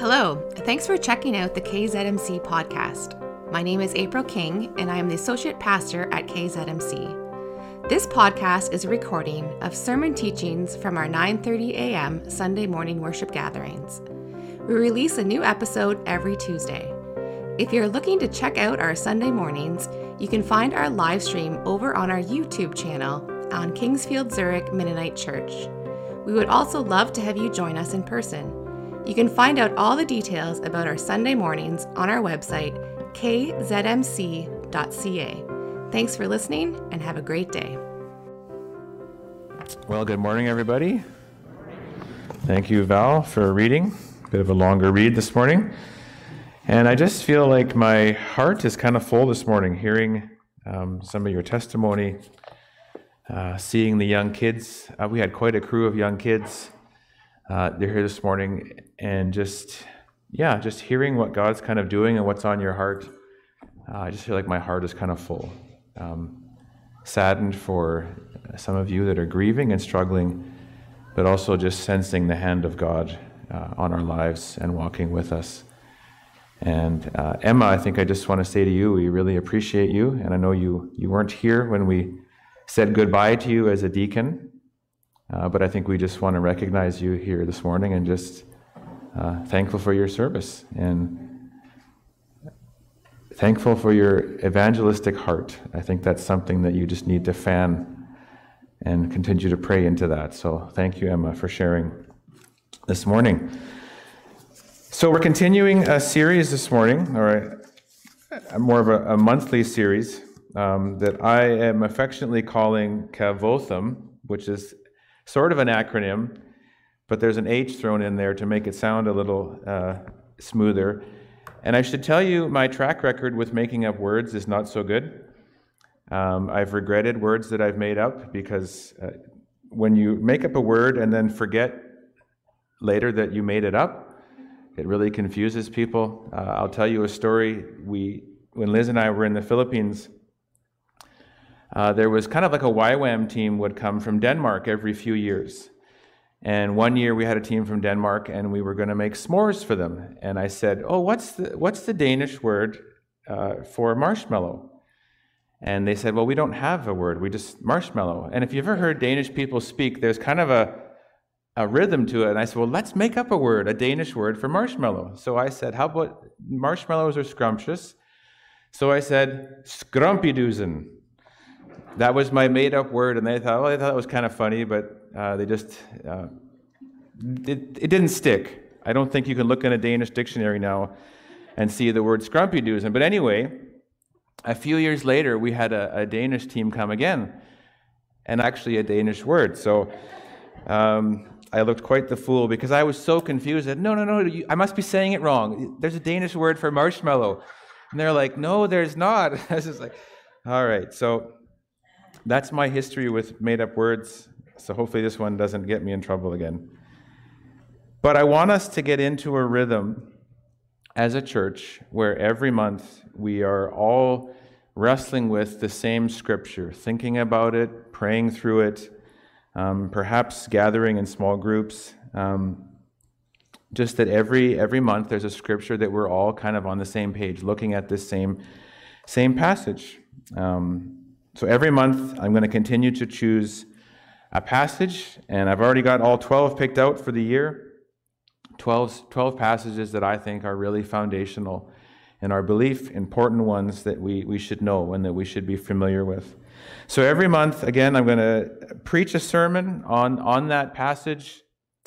Hello, thanks for checking out the KZMC podcast. My name is April King, and I am the Associate Pastor at KZMC. This podcast is a recording of sermon teachings from our 9:30 a.m. Sunday morning worship gatherings. We release a new episode every Tuesday. If you're looking to check out our Sunday mornings, you can find our live stream over on our YouTube channel on Kingsfield Zurich Mennonite Church. We would also love to have you join us in person. You can find out all the details about our Sunday mornings on our website, kzmc.ca. Thanks for listening and have a great day. Well, good morning, everybody. Thank you, Val, for reading. Bit of a longer read this morning. And I just feel like my heart is kind of full this morning, hearing um, some of your testimony, uh, seeing the young kids. Uh, we had quite a crew of young kids. Uh, they're here this morning, and just, yeah, just hearing what God's kind of doing and what's on your heart. Uh, I just feel like my heart is kind of full. Um, saddened for some of you that are grieving and struggling, but also just sensing the hand of God uh, on our lives and walking with us. And uh, Emma, I think I just want to say to you, we really appreciate you. And I know you, you weren't here when we said goodbye to you as a deacon, uh, but I think we just want to recognize you here this morning and just uh, thankful for your service and thankful for your evangelistic heart. I think that's something that you just need to fan and continue to pray into that. So thank you, Emma, for sharing this morning. So we're continuing a series this morning, or a, more of a, a monthly series um, that I am affectionately calling Kavotham, which is sort of an acronym, but there's an H thrown in there to make it sound a little uh, smoother. And I should tell you, my track record with making up words is not so good. Um, I've regretted words that I've made up because uh, when you make up a word and then forget later that you made it up, it really confuses people. Uh, I'll tell you a story. We, when Liz and I were in the Philippines, uh, there was kind of like a YWAM team would come from Denmark every few years. And one year we had a team from Denmark and we were going to make s'mores for them. And I said, Oh, what's the, what's the Danish word uh, for marshmallow? And they said, Well, we don't have a word, we just marshmallow. And if you've ever heard Danish people speak, there's kind of a, a rhythm to it. And I said, Well, let's make up a word, a Danish word for marshmallow. So I said, How about marshmallows are scrumptious? So I said, Skrumpidoozen that was my made up word, and they thought, well, they thought it was kind of funny, but uh, they just, uh, it, it didn't stick. I don't think you can look in a Danish dictionary now and see the word skrumpidoozen. But anyway, a few years later, we had a, a, Danish team come again, and actually a Danish word. So um, I looked quite the fool because I was so confused. That, no, no, no, you, I must be saying it wrong. There's a Danish word for marshmallow. And they're like, no, there's not. I was just like, all right. So that's my history with made up words, so hopefully this one doesn't get me in trouble again. But I want us to get into a rhythm as a church where every month we are all wrestling with the same scripture, thinking about it, praying through it, um, perhaps gathering in small groups. Um, just that every every month there's a scripture that we're all kind of on the same page, looking at this same same passage. Um, so every month, I'm going to continue to choose a passage, and I've already got all 12 picked out for the year. 12, 12 passages that I think are really foundational in our belief, important ones that we, we should know and that we should be familiar with. So every month, again, I'm going to preach a sermon on, on that passage,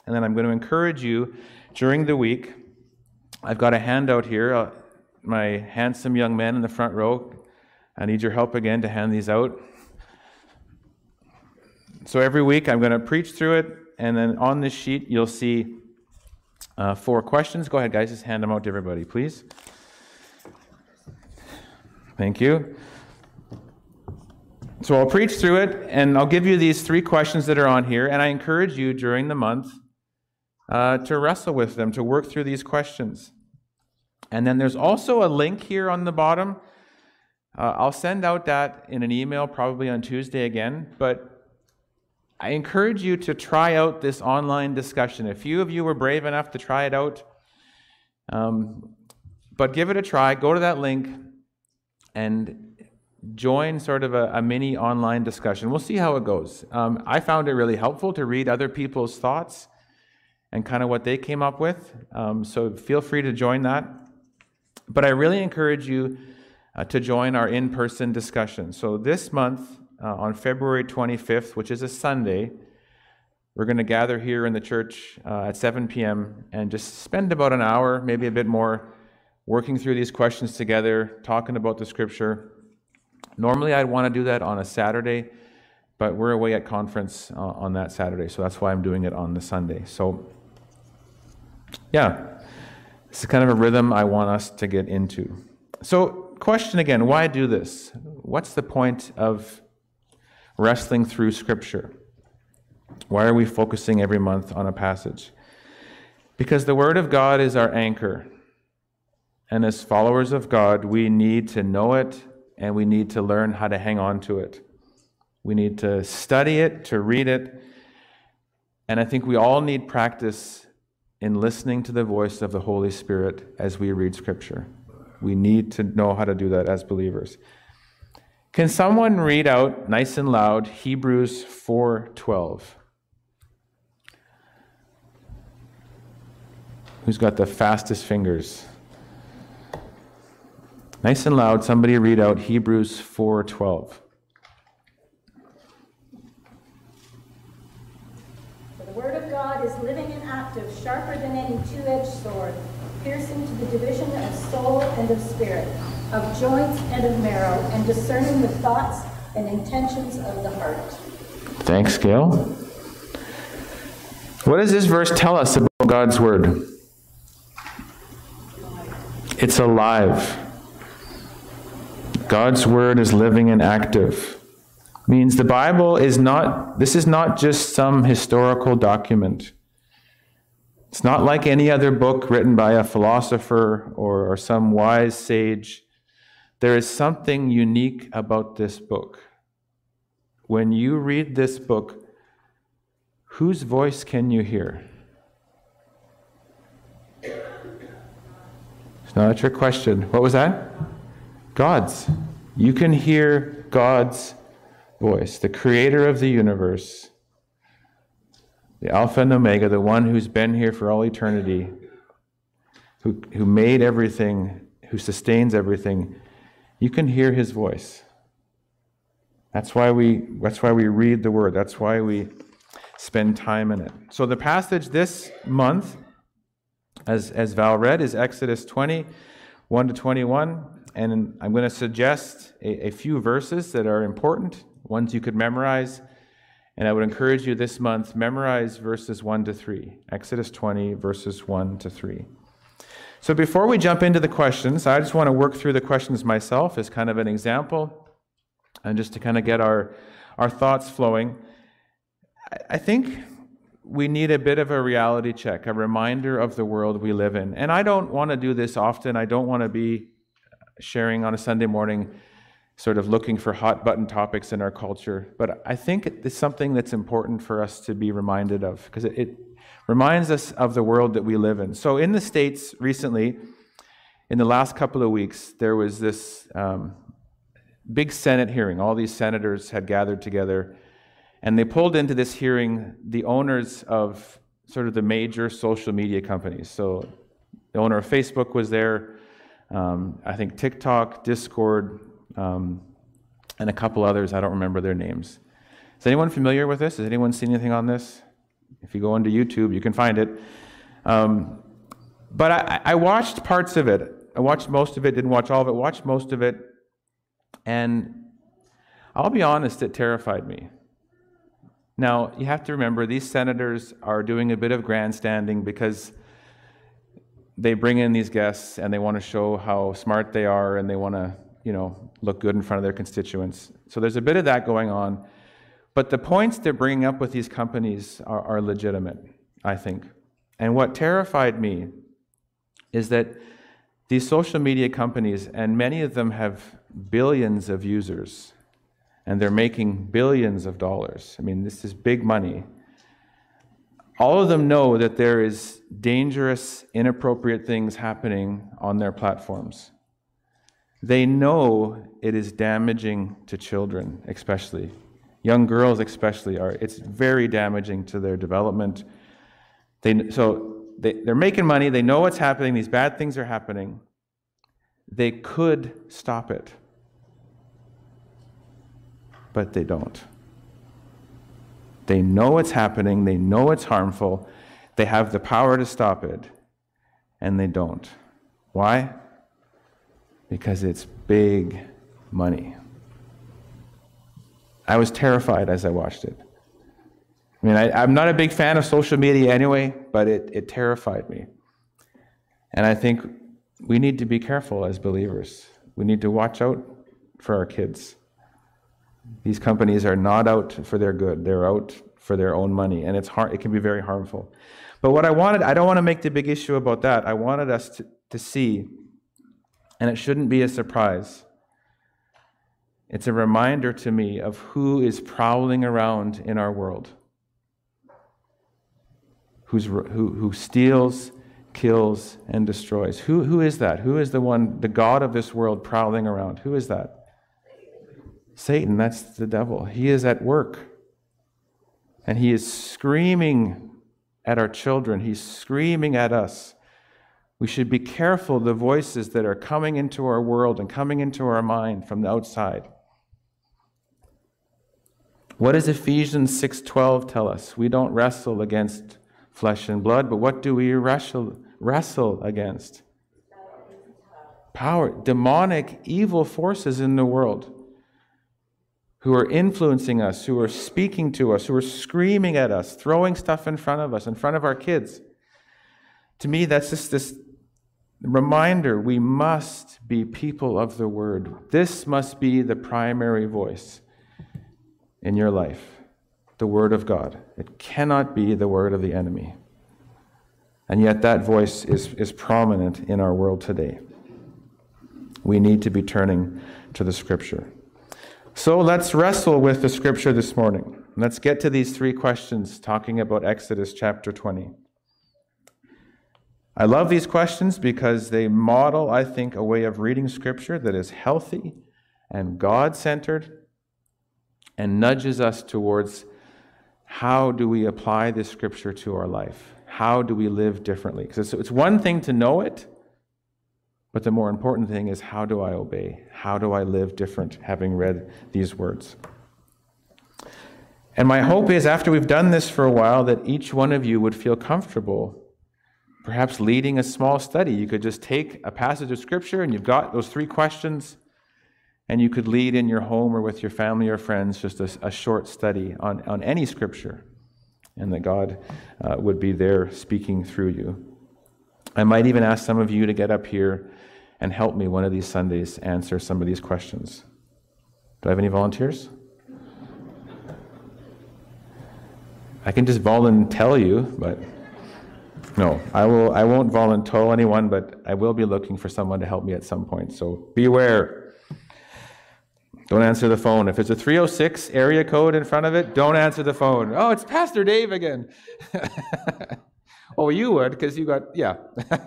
and then I'm going to encourage you during the week. I've got a handout here. Uh, my handsome young man in the front row I need your help again to hand these out. So every week I'm going to preach through it, and then on this sheet you'll see uh, four questions. Go ahead, guys, just hand them out to everybody, please. Thank you. So I'll preach through it, and I'll give you these three questions that are on here, and I encourage you during the month uh, to wrestle with them, to work through these questions. And then there's also a link here on the bottom uh, I'll send out that in an email probably on Tuesday again, but I encourage you to try out this online discussion. A few of you were brave enough to try it out, Um, but give it a try. Go to that link and join sort of a, a mini online discussion. We'll see how it goes. Um, I found it really helpful to read other people's thoughts and kind of what they came up with. Um, so feel free to join that. But I really encourage you uh, to join our in person discussion. So this month, uh, on February 25th, which is a Sunday, we're going to gather here in the church uh, at 7 p.m. and just spend about an hour, maybe a bit more, working through these questions together, talking about the scripture. Normally, I'd want to do that on a Saturday, but we're away at conference uh, on that Saturday, so that's why I'm doing it on the Sunday. So, yeah, this is kind of a rhythm I want us to get into. So, question again why do this? What's the point of wrestling through Scripture? Why are we focusing every month on a passage? Because the Word of God is our anchor. And as followers of God, we need to know it and we need to learn how to hang on to it. We need to study it, to read it. And I think we all need practice in listening to the voice of the Holy Spirit as we read Scripture. We need to know how to do that as believers. Can someone read out nice and loud Hebrews 4:12? Who's got the fastest fingers? Nice and loud, somebody read out Hebrews 4:12. For the word of God is living and active, sharper than any two-edged sword, piercing to the division of soul and of spirit, of joints and of marrow, and discerning the thoughts and intentions of the heart. Thanks, Gail. What does this verse tell us about God's word? It's alive. God's word is living and active. Means the Bible is not, this is not just some historical document. It's not like any other book written by a philosopher or, or some wise sage. There is something unique about this book. When you read this book, whose voice can you hear? It's not a trick question. What was that? God's. You can hear God's voice, the creator of the universe, the Alpha and Omega, the one who's been here for all eternity, who, who made everything, who sustains everything. You can hear his voice. That's why we that's why we read the word. That's why we spend time in it. So the passage this month as as Val read is Exodus 20 1 to 21 and I'm going to suggest a, a, few verses that are important, ones you could memorize. And I would encourage you this month, memorize verses 1 to 3, Exodus 20, verses 1 to 3. So before we jump into the questions, I just want to work through the questions myself as kind of an example, and just to kind of get our, our thoughts flowing. I think we need a bit of a reality check, a reminder of the world we live in. And I don't want to do this often. I don't want to be sharing on a Sunday morning, sort of looking for hot button topics in our culture. But I think it's something that's important for us to be reminded of because it, it reminds us of the world that we live in. So, in the States recently, in the last couple of weeks, there was this um, big Senate hearing. All these senators had gathered together, and they pulled into this hearing the owners of sort of the major social media companies. So, the owner of Facebook was there, um, I think TikTok, Discord, um, and a couple others. I don't remember their names. Is anyone familiar with this? Has anyone seen anything on this? If you go onto YouTube, you can find it. Um, but I, I, watched parts of it. I watched most of it, didn't watch all of it, watched most of it. And I'll be honest, it terrified me. Now, you have to remember, these senators are doing a bit of grandstanding because they bring in these guests and they want to show how smart they are and they want to, you know, look good in front of their constituents. So there's a bit of that going on. But the points they're bringing up with these companies are, are legitimate, I think. And what terrified me is that these social media companies, and many of them have billions of users, and they're making billions of dollars. I mean, this is big money. all of them know that there is dangerous, inappropriate things happening on their platforms. They know it is damaging to children, especially. Young girls, especially, are it's very damaging to their development. They, so they, they're making money, they know what's happening, these bad things are happening. They could stop it, but they don't. They know it's happening, they know it's harmful, they have the power to stop it, and they don't. Why? Because it's big money. I was terrified as I watched it. I mean, I, am not a big fan of social media anyway, but it, it terrified me. And I think we need to be careful as believers. We need to watch out for our kids. These companies are not out for their good, they're out for their own money, and it's hard, it can be very harmful. But what I wanted, I don't want to make the big issue about that. I wanted us to, to see, and it shouldn't be a surprise. It's a reminder to me of who is prowling around in our world, Who's, who, who steals, kills, and destroys. Who, who is that? Who is the one, the God of this world prowling around? Who is that? Satan, that's the devil. He is at work. And he is screaming at our children, he's screaming at us. We should be careful the voices that are coming into our world and coming into our mind from the outside. What does Ephesians 6:12 tell us? We don't wrestle against flesh and blood, but what do we wrestle wrestle against? Power, demonic evil forces in the world who are influencing us, who are speaking to us, who are screaming at us, throwing stuff in front of us, in front of our kids. To me, that's just this reminder we must be people of the word. This must be the primary voice in your life the word of God. It cannot be the word of the enemy. And yet, that voice is, is prominent in our world today. We need to be turning to the scripture. So let's wrestle with the scripture this morning. Let's get to these three questions talking about Exodus chapter 20. I love these questions because they model, I think, a way of reading scripture that is healthy and God centered and nudges us towards how do we apply this scripture to our life? How do we live differently? Because it's, it's one thing to know it, but the more important thing is how do I obey? How do I live different having read these words? And my hope is after we've done this for a while that each one of you would feel comfortable perhaps leading a small study. You could just take a passage of scripture and you've got those three questions and you could lead in your home or with your family or friends just a, a short study on, on any scripture and that God uh, would be there speaking through you. I might even ask some of you to get up here and help me one of these Sundays answer some of these questions. Do I have any volunteers? I can just volunteer you, but no, I will. I won't volunteer anyone, but I will be looking for someone to help me at some point. So beware. Don't answer the phone. If it's a 306 area code in front of it, don't answer the phone. Oh, it's Pastor Dave again. oh, you would because you got yeah.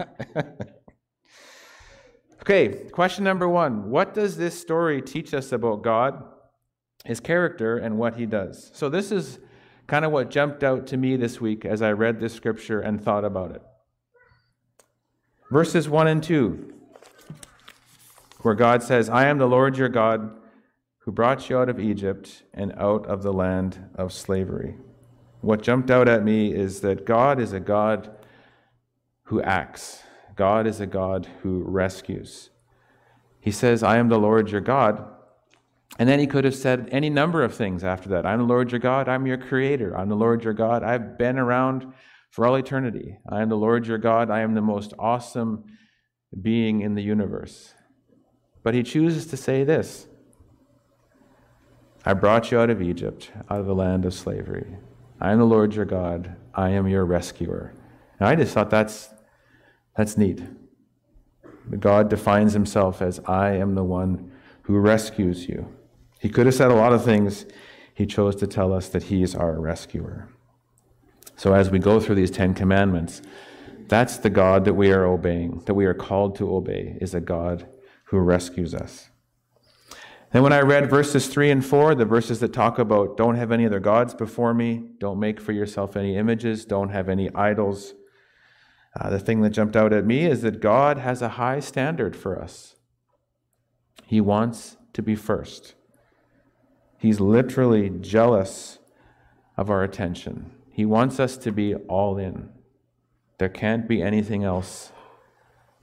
Okay, question number one What does this story teach us about God, his character, and what he does? So, this is kind of what jumped out to me this week as I read this scripture and thought about it. Verses 1 and 2, where God says, I am the Lord your God who brought you out of Egypt and out of the land of slavery. What jumped out at me is that God is a God who acts. God is a God who rescues. He says, I am the Lord your God. And then he could have said any number of things after that. I'm the Lord your God. I'm your creator. I'm the Lord your God. I've been around for all eternity. I am the Lord your God. I am the most awesome being in the universe. But he chooses to say this I brought you out of Egypt, out of the land of slavery. I am the Lord your God. I am your rescuer. And I just thought that's that's neat. God defines himself as I am the one who rescues you. He could have said a lot of things. He chose to tell us that he is our rescuer. So as we go through these Ten Commandments, that's the God that we are obeying, that we are called to obey, is a God who rescues us. Then, when I read verses 3 and 4, the verses that talk about don't have any other gods before me, don't make for yourself any images, don't have any idols, uh, the thing that jumped out at me is that God has a high standard for us. He wants to be first. He's literally jealous of our attention. He wants us to be all in. There can't be anything else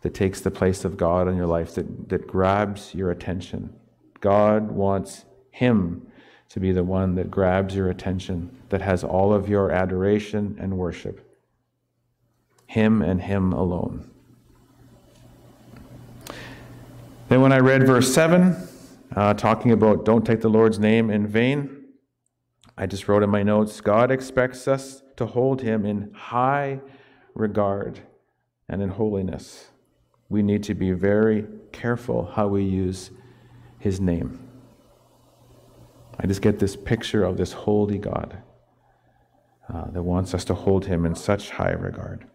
that takes the place of God in your life, that, that grabs your attention. God wants Him to be the one that grabs your attention, that has all of your adoration and worship. Him and Him alone. Then, when I read verse 7, uh, talking about don't take the Lord's name in vain, I just wrote in my notes God expects us to hold Him in high regard and in holiness. We need to be very careful how we use His name. I just get this picture of this holy God uh, that wants us to hold Him in such high regard.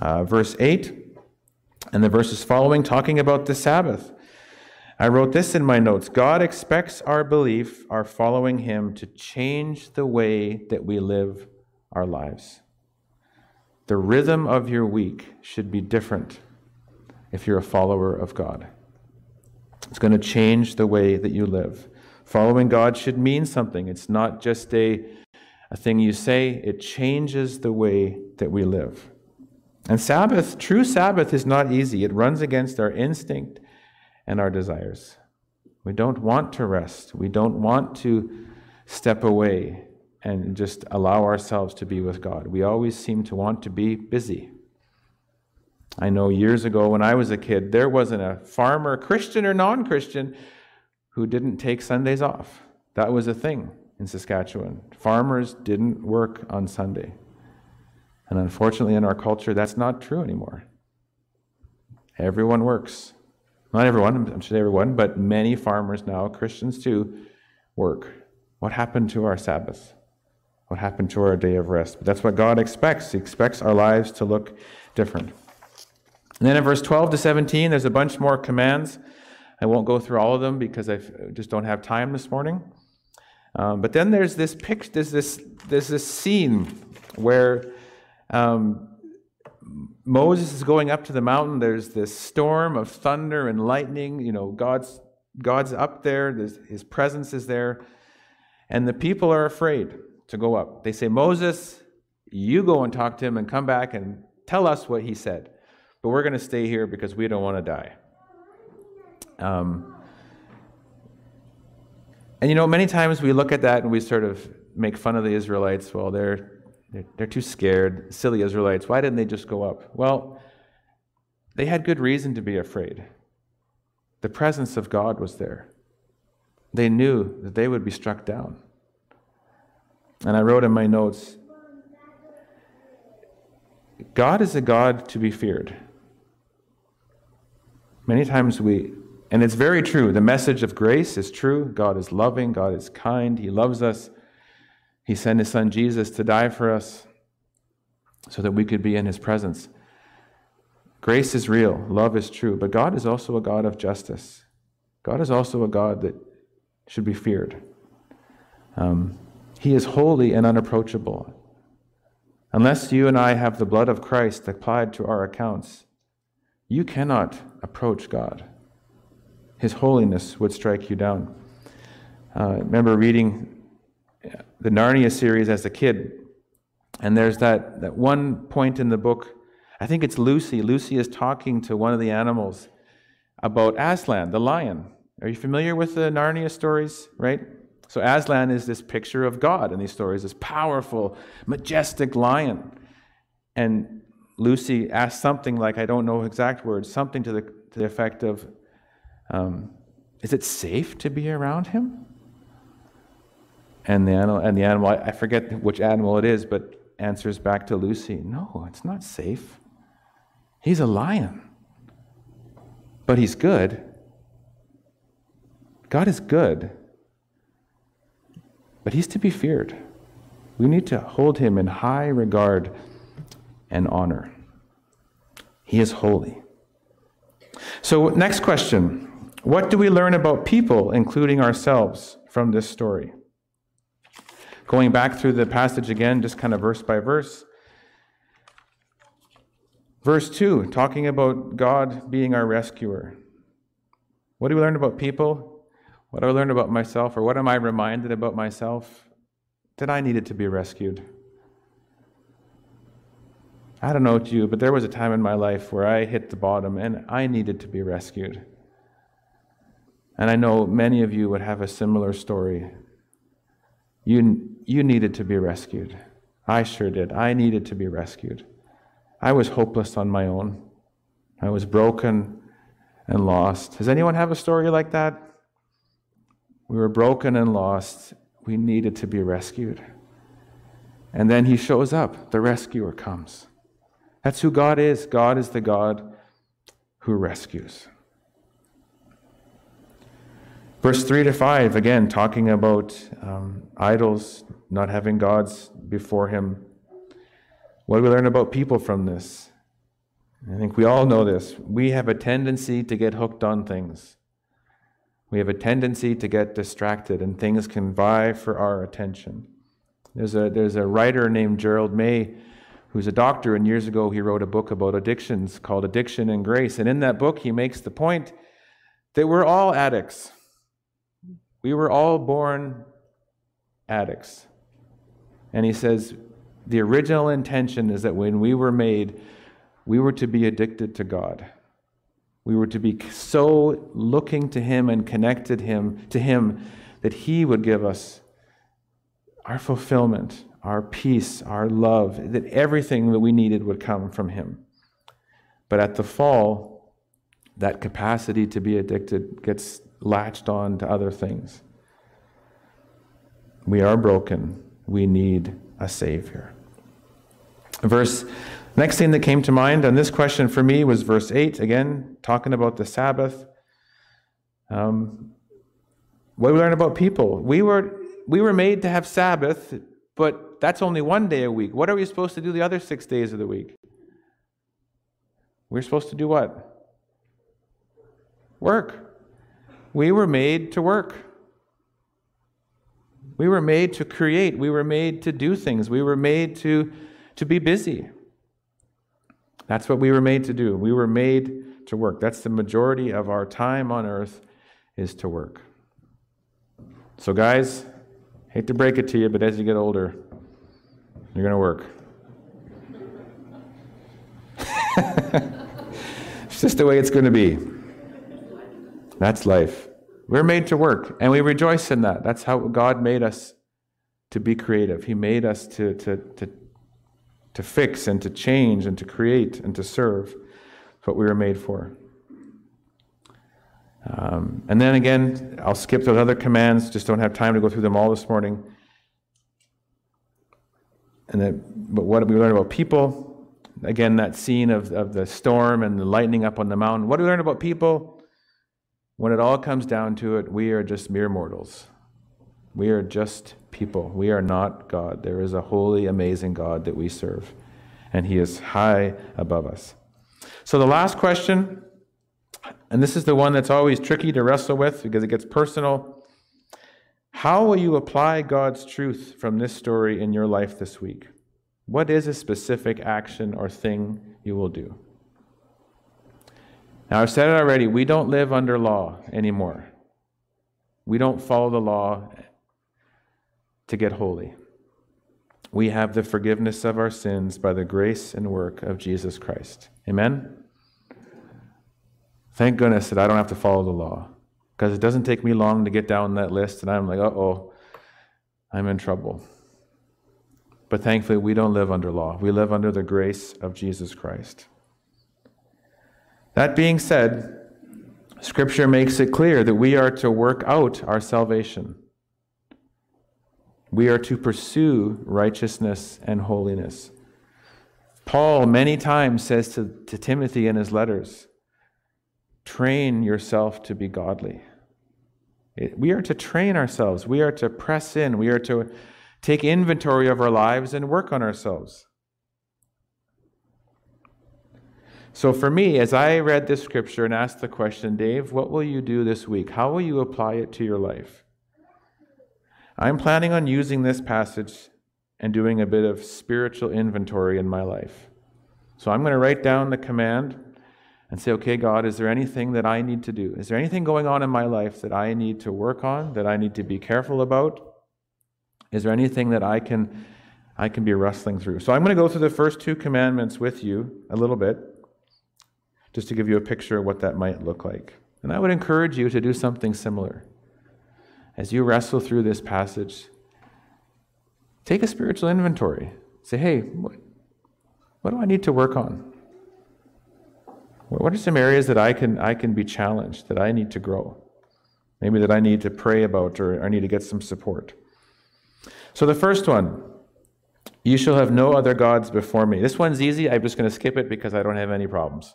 Uh, verse 8 and the verses following talking about the Sabbath. I wrote this in my notes God expects our belief, our following Him, to change the way that we live our lives. The rhythm of your week should be different if you're a follower of God. It's going to change the way that you live. Following God should mean something. It's not just a, a thing you say, it changes the way that we live. And Sabbath, true Sabbath, is not easy. It runs against our instinct and our desires. We don't want to rest. We don't want to step away and just allow ourselves to be with God. We always seem to want to be busy. I know years ago when I was a kid, there wasn't a farmer, Christian or non Christian, who didn't take Sundays off. That was a thing in Saskatchewan. Farmers didn't work on Sunday. And unfortunately, in our culture, that's not true anymore. Everyone works. Not everyone, I'm sure everyone, but many farmers now, Christians too, work. What happened to our Sabbath? What happened to our day of rest? But that's what God expects. He expects our lives to look different. And then in verse 12 to 17, there's a bunch more commands. I won't go through all of them because I just don't have time this morning. Um, but then there's this picture, there's this, there's this scene where um, Moses is going up to the mountain. There's this storm of thunder and lightning. You know, God's, God's up there, There's, his presence is there. And the people are afraid to go up. They say, Moses, you go and talk to him and come back and tell us what he said. But we're going to stay here because we don't want to die. Um, and you know, many times we look at that and we sort of make fun of the Israelites. Well, they're they're, too scared. Silly Israelites. Why didn't they just go up? Well, they had good reason to be afraid. The presence of God was there. They knew that they would be struck down. And I wrote in my notes God is a God to be feared. Many times we, and it's very true, the message of grace is true. God is loving, God is kind, He loves us. He sent his son Jesus to die for us so that we could be in his presence. Grace is real, love is true, but God is also a God of justice. God is also a God that should be feared. Um, he is holy and unapproachable. Unless you and I have the blood of Christ applied to our accounts, you cannot approach God. His holiness would strike you down. Uh, remember reading the Narnia series as a kid. And there's that, that one point in the book, I think it's Lucy. Lucy is talking to one of the animals about Aslan, the lion. Are you familiar with the Narnia stories, right? So Aslan is this picture of God in these stories, this powerful, majestic lion. And Lucy asks something like, I don't know exact words, something to the, to the effect of, um, Is it safe to be around him? And the animal, and the animal, I forget which animal it is, but answers back to Lucy, No, it's not safe. He's a lion. But he's good. God is good. But he's to be feared. We need to hold him in high regard and honor. He is holy. So, next question What do we learn about people, including ourselves, from this story? Going back through the passage again, just kind of verse by verse. Verse 2, talking about God being our rescuer. What do we learn about people? What do I learn about myself? Or what am I reminded about myself? That I needed to be rescued. I don't know about you, but there was a time in my life where I hit the bottom and I needed to be rescued. And I know many of you would have a similar story. You, you needed to be rescued. I sure did. I needed to be rescued. I was hopeless on my own. I was broken and lost. Does anyone have a story like that? We were broken and lost. We needed to be rescued. And then he shows up. The rescuer comes. That's who God is. God is the God who rescues. Verse 3 to 5, again, talking about um, idols, not having gods before him. What do we learn about people from this? I think we all know this. We have a tendency to get hooked on things. We have a tendency to get distracted, and things can vie for our attention. There's a, there's a writer named Gerald May who's a doctor, and years ago he wrote a book about addictions called Addiction and Grace. And in that book, he makes the point that we're all addicts. We were all born addicts. And he says the original intention is that when we were made, we were to be addicted to God. We were to be so looking to him and connected him to him that he would give us our fulfillment, our peace, our love, that everything that we needed would come from him. But at the fall, that capacity to be addicted gets latched on to other things. We are broken. We need a Savior. Verse, next thing that came to mind on this question for me was verse 8, again, talking about the Sabbath. Um, what we learn about people? We were, we were made to have Sabbath, but that's only one day a week. What are we supposed to do the other six days of the week? We're supposed to do what? Work. We were made to work. We were made to create. We were made to do things. We were made to, to be busy. That's what we were made to do. We were made to work. That's the majority of our time on earth is to work. So, guys, hate to break it to you, but as you get older, you're going to work. it's just the way it's going to be. That's life. We're made to work, and we rejoice in that. That's how God made us to be creative. He made us to, to, to, to fix and to change and to create and to serve. What we were made for. Um, and then again, I'll skip those other commands, just don't have time to go through them all this morning. And then, but what do we learn about people? Again, that scene of, of the storm and the lightning up on the mountain. What do we learn about people? When it all comes down to it, we are just mere mortals. We are just people. We are not God. There is a holy, amazing God that we serve, and He is high above us. So, the last question, and this is the one that's always tricky to wrestle with because it gets personal. How will you apply God's truth from this story in your life this week? What is a specific action or thing you will do? Now, I've said it already we don't live under law anymore. We don't follow the law to get holy. We have the forgiveness of our sins by the grace and work of Jesus Christ. Amen? Thank goodness that I don't have to follow the law because it doesn't take me long to get down that list and I'm like, uh oh, I'm in trouble. But thankfully, we don't live under law. We live under the grace of Jesus Christ. That being said, Scripture makes it clear that we are to work out our salvation. We are to pursue righteousness and holiness. Paul many times says to, to Timothy in his letters, train yourself to be godly. It, we are to train ourselves. We are to press in. We are to, take inventory of our lives and work on ourselves. So, for me, as I read this scripture and asked the question, Dave, what will you do this week? How will you apply it to your life? I'm planning on using this passage and doing a bit of spiritual inventory in my life. So, I'm going to write down the command and say, okay, God, is there anything that I need to do? Is there anything going on in my life that I need to work on, that I need to be careful about? Is there anything that I can I can be wrestling through? So I'm going to go through the first two commandments with you a little bit, just to give you a picture of what that might look like. And I would encourage you to do something similar. As you wrestle through this passage, take a spiritual inventory. Say, hey, what, what do I need to work on? What are some areas that I can, I can be challenged, that I need to grow? Maybe that I need to pray about or I need to get some support. So the first one, you shall have no other gods before me. This one's easy. I'm just going to skip it because I don't have any problems.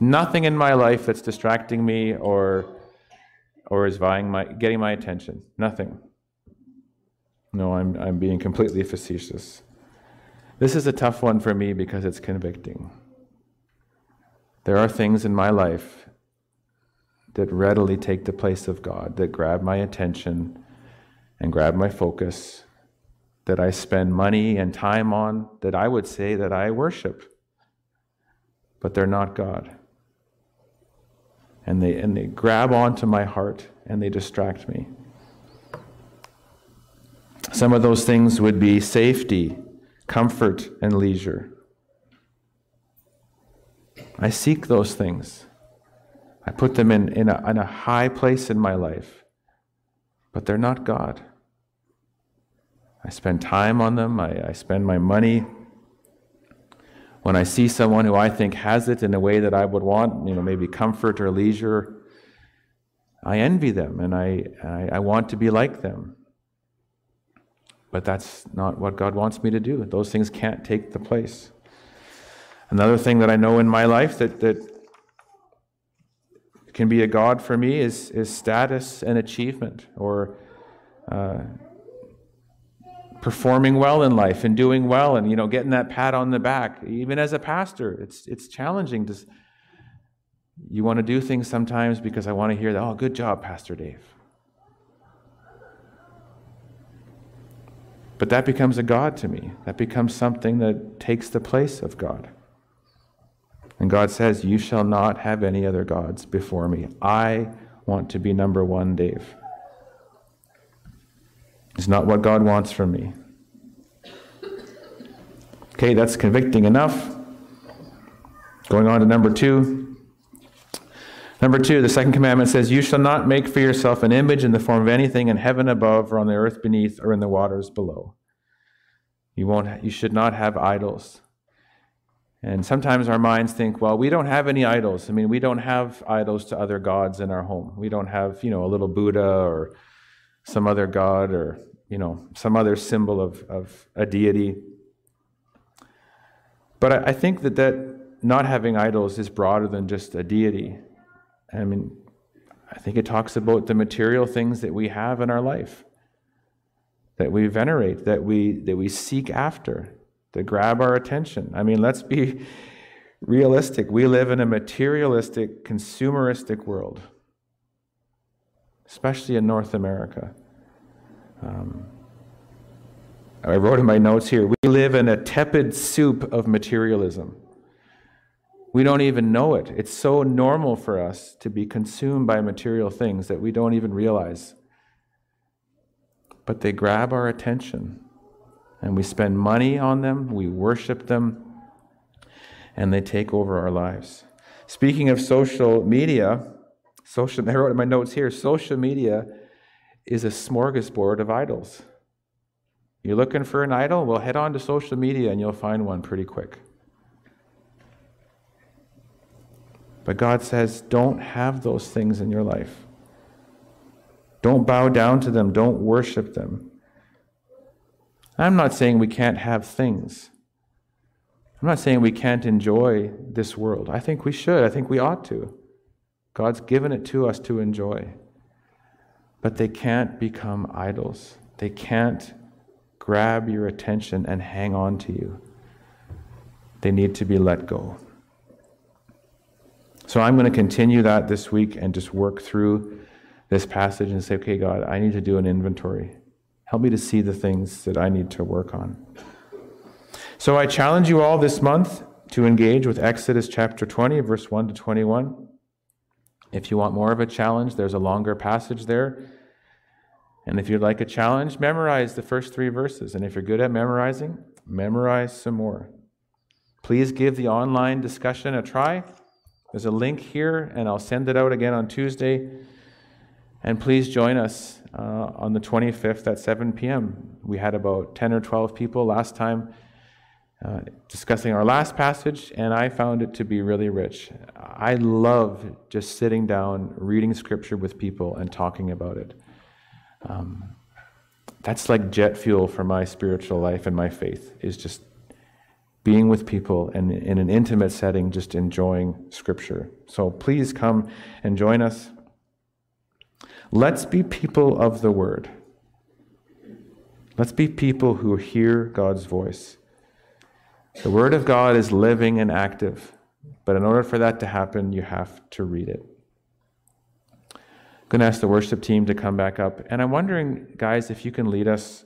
Nothing in my life that's distracting me or, or is vying my, getting my attention. Nothing. No, I'm, I'm being completely facetious. This is a tough one for me because it's convicting. There are things in my life that readily take the place of God, that grab my attention and grab my focus, that I spend money and time on, that I would say that I worship, but they're not God. And they, and they grab onto my heart and they distract me. Some of those things would be safety comfort, and leisure. I seek those things. I put them in, in, a, in a high place in my life, but they're not God. I spend time on them, I, I spend my money. When I see someone who I think has it in a way that I would want, you know, maybe comfort or leisure, I envy them and I, I, I want to be like them. But that's not what God wants me to do. Those things can't take the place. Another thing that I know in my life that, that can be a God for me is, is status and achievement or uh, performing well in life and doing well and you know getting that pat on the back even as a pastor it's it's challenging to you want to do things sometimes because i want to hear that oh good job pastor dave But that becomes a God to me. That becomes something that takes the place of God. And God says, You shall not have any other gods before me. I want to be number one, Dave. It's not what God wants from me. Okay, that's convicting enough. Going on to number two. Number two, the second commandment says, You shall not make for yourself an image in the form of anything in heaven above, or on the earth beneath, or in the waters below. You, won't, you should not have idols. And sometimes our minds think, well, we don't have any idols. I mean, we don't have idols to other gods in our home. We don't have, you know, a little Buddha or some other god or, you know, some other symbol of, of a deity. But I, I think that that not having idols is broader than just a deity. I mean, I think it talks about the material things that we have in our life, that we venerate, that we, that we seek after, that grab our attention. I mean, let's be realistic. We live in a materialistic, consumeristic world, especially in North America. Um, I wrote in my notes here we live in a tepid soup of materialism. We don't even know it. It's so normal for us to be consumed by material things that we don't even realize. But they grab our attention, and we spend money on them, we worship them, and they take over our lives. Speaking of social media, social, I wrote in my notes here social media is a smorgasbord of idols. You're looking for an idol? Well, head on to social media and you'll find one pretty quick. But God says, don't have those things in your life. Don't bow down to them. Don't worship them. I'm not saying we can't have things. I'm not saying we can't enjoy this world. I think we should. I think we ought to. God's given it to us to enjoy. but they can't become idols. They can't grab your attention and hang on to you. They need to be let go. So I'm going to continue that this week and just work through this passage and say, okay, God, I need to do an inventory. Help me to see the things that I need to work on. So I challenge you all this month to engage with Exodus chapter 20, verse 1 to 21. If you want more of a challenge, there's a longer passage there. And if you'd like a challenge, memorize the first three verses. And if you're good at memorizing, memorize some more. Please give the online discussion a try. There's a link here, and I'll send it out again on Tuesday. And please join us uh, on the 25th at 7 p.m. We had about 10 or 12 people last time uh, discussing our last passage, and I found it to be really rich. I love just sitting down, reading scripture with people, and talking about it. Um, that's like jet fuel for my spiritual life and my faith, is just being with people and in an intimate setting, just enjoying scripture. So please come and join us. Let's be people of the word. Let's be people who hear God's voice. The Word of God is living and active, but in order for that to happen, you have to read it. I'm going to ask the worship team to come back up. And I'm wondering, guys, if you can lead us.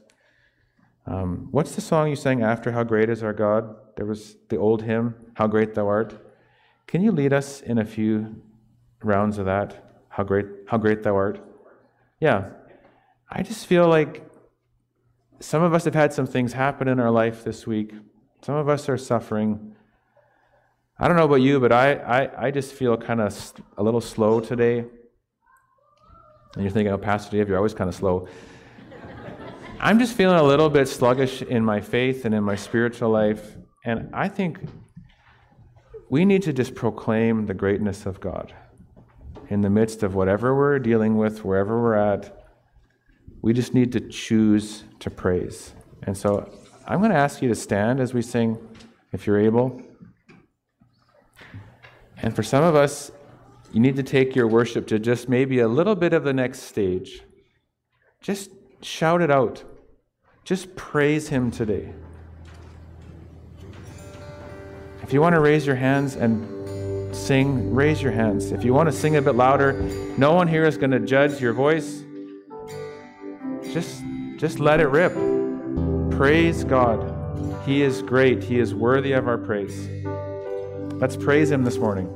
Um, what's the song you sang after How Great Is Our God? There was the old hymn, How Great Thou Art. Can you lead us in a few rounds of that? How great, how great thou art. Yeah. I just feel like some of us have had some things happen in our life this week some of us are suffering. I don't know about you, but I, I, I just feel kind of a little slow today. And you're thinking, oh, Pastor Dave, you're always kind of slow. I'm just feeling a little bit sluggish in my faith and in my spiritual life. And I think we need to just proclaim the greatness of God in the midst of whatever we're dealing with, wherever we're at. We just need to choose to praise. And so I'm going to ask you to stand as we sing, if you're able. And for some of us, you need to take your worship to just maybe a little bit of the next stage. Just shout it out. Just praise Him today. If you want to raise your hands and sing, raise your hands. If you want to sing a bit louder, no one here is going to judge your voice. Just, just let it rip. Praise God. He is great. He is worthy of our praise. Let's praise Him this morning.